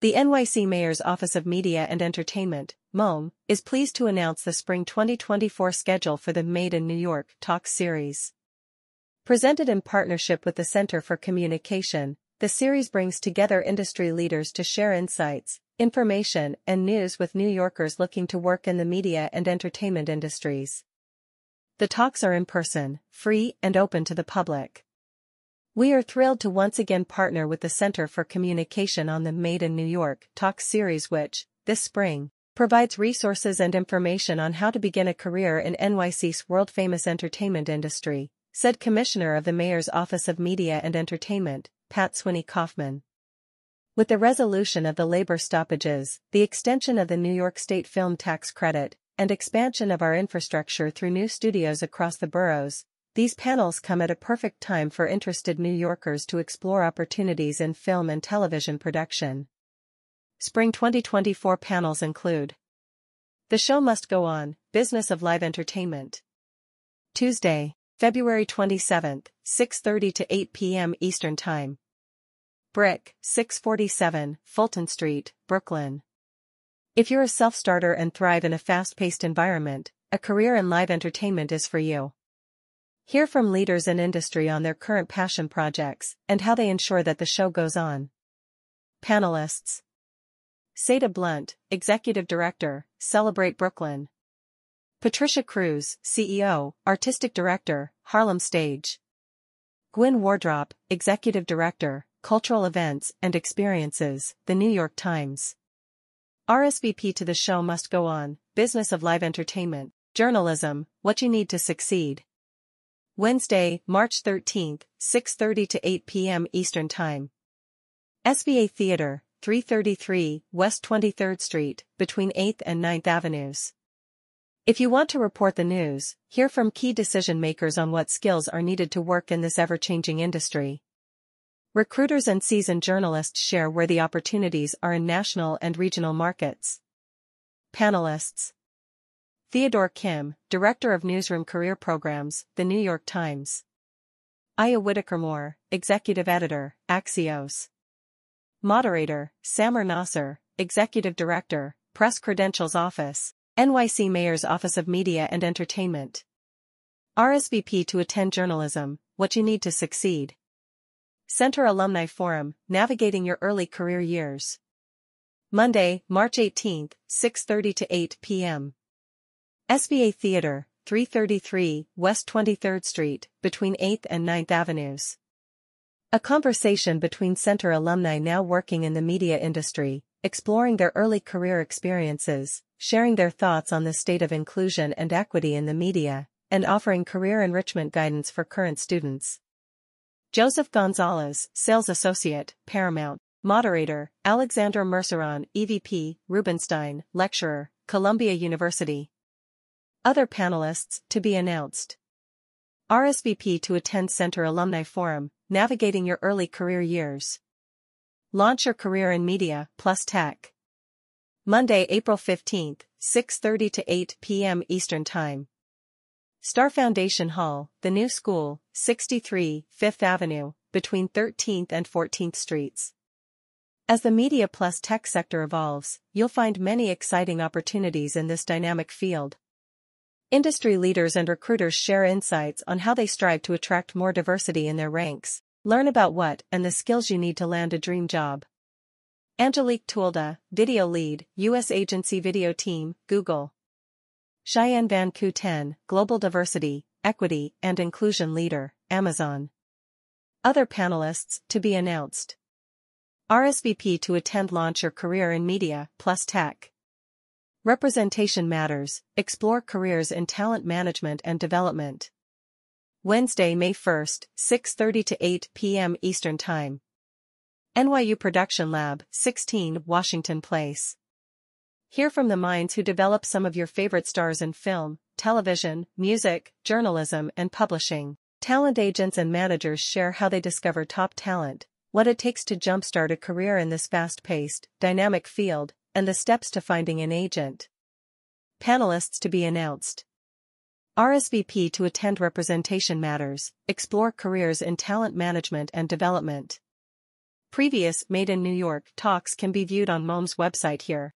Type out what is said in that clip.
The NYC Mayor's Office of Media and Entertainment, MOME, is pleased to announce the spring 2024 schedule for the Made in New York Talk series. Presented in partnership with the Center for Communication, the series brings together industry leaders to share insights, information, and news with New Yorkers looking to work in the media and entertainment industries. The talks are in person, free, and open to the public. We are thrilled to once again partner with the Center for Communication on the Made in New York Talk series which, this spring, provides resources and information on how to begin a career in NYC's world-famous entertainment industry, said Commissioner of the Mayor's Office of Media and Entertainment, Pat Swinney Kaufman. With the resolution of the labor stoppages, the extension of the New York State Film Tax Credit, and expansion of our infrastructure through new studios across the boroughs, these panels come at a perfect time for interested New Yorkers to explore opportunities in film and television production. Spring 2024 panels include The Show Must Go On, Business of Live Entertainment. Tuesday, February 27, 6.30 to 8 p.m. Eastern Time. BRIC, 647, Fulton Street, Brooklyn. If you're a self-starter and thrive in a fast-paced environment, a career in live entertainment is for you. Hear from leaders in industry on their current passion projects and how they ensure that the show goes on. Panelists Seda Blunt, Executive Director, Celebrate Brooklyn. Patricia Cruz, CEO, Artistic Director, Harlem Stage. Gwyn Wardrop, Executive Director, Cultural Events and Experiences, The New York Times. RSVP to the show must go on, Business of Live Entertainment, Journalism, What You Need to Succeed. Wednesday, March 13, 6.30 to 8 p.m. Eastern Time. SVA Theater, 333 West 23rd Street, between 8th and 9th Avenues. If you want to report the news, hear from key decision makers on what skills are needed to work in this ever-changing industry. Recruiters and seasoned journalists share where the opportunities are in national and regional markets. Panelists Theodore Kim, Director of Newsroom Career Programs, The New York Times. Aya Whitaker Moore, Executive Editor, Axios. Moderator, Samer Nasser, Executive Director, Press Credentials Office, NYC Mayor's Office of Media and Entertainment. RSVP to attend journalism, what you need to succeed. Center Alumni Forum, Navigating Your Early Career Years. Monday, March 18, 6.30 to 8 p.m. SVA Theater, 333 West 23rd Street, between 8th and 9th Avenues. A conversation between center alumni now working in the media industry, exploring their early career experiences, sharing their thoughts on the state of inclusion and equity in the media, and offering career enrichment guidance for current students. Joseph Gonzalez, Sales Associate, Paramount, Moderator, Alexandra Merceron, EVP, Rubenstein, Lecturer, Columbia University. Other panelists to be announced. RSVP to attend Center Alumni Forum, Navigating Your Early Career Years. Launch your career in media plus tech. Monday, April 15th, 6.30 to 8 p.m. Eastern Time. Starr Foundation Hall, The New School, 63 Fifth Avenue, between 13th and 14th Streets. As the media plus tech sector evolves, you'll find many exciting opportunities in this dynamic field. Industry leaders and recruiters share insights on how they strive to attract more diversity in their ranks. Learn about what and the skills you need to land a dream job. Angelique Toulda, Video Lead, U.S. Agency Video Team, Google. Cheyenne Van Kooten, Global Diversity, Equity and Inclusion Leader, Amazon. Other panelists to be announced. RSVP to attend Launch Your Career in Media plus Tech. Representation Matters, Explore Careers in Talent Management and Development. Wednesday, May 1st, 6.30 to 8 p.m. Eastern Time. NYU Production Lab, 16 Washington Place. Hear from the minds who develop some of your favorite stars in film, television, music, journalism, and publishing. Talent agents and managers share how they discover top talent, what it takes to jumpstart a career in this fast-paced, dynamic field, and the steps to finding an agent. Panelists to be announced. RSVP to attend Representation Matters, explore careers in talent management and development. Previous Made in New York talks can be viewed on MOM's website here.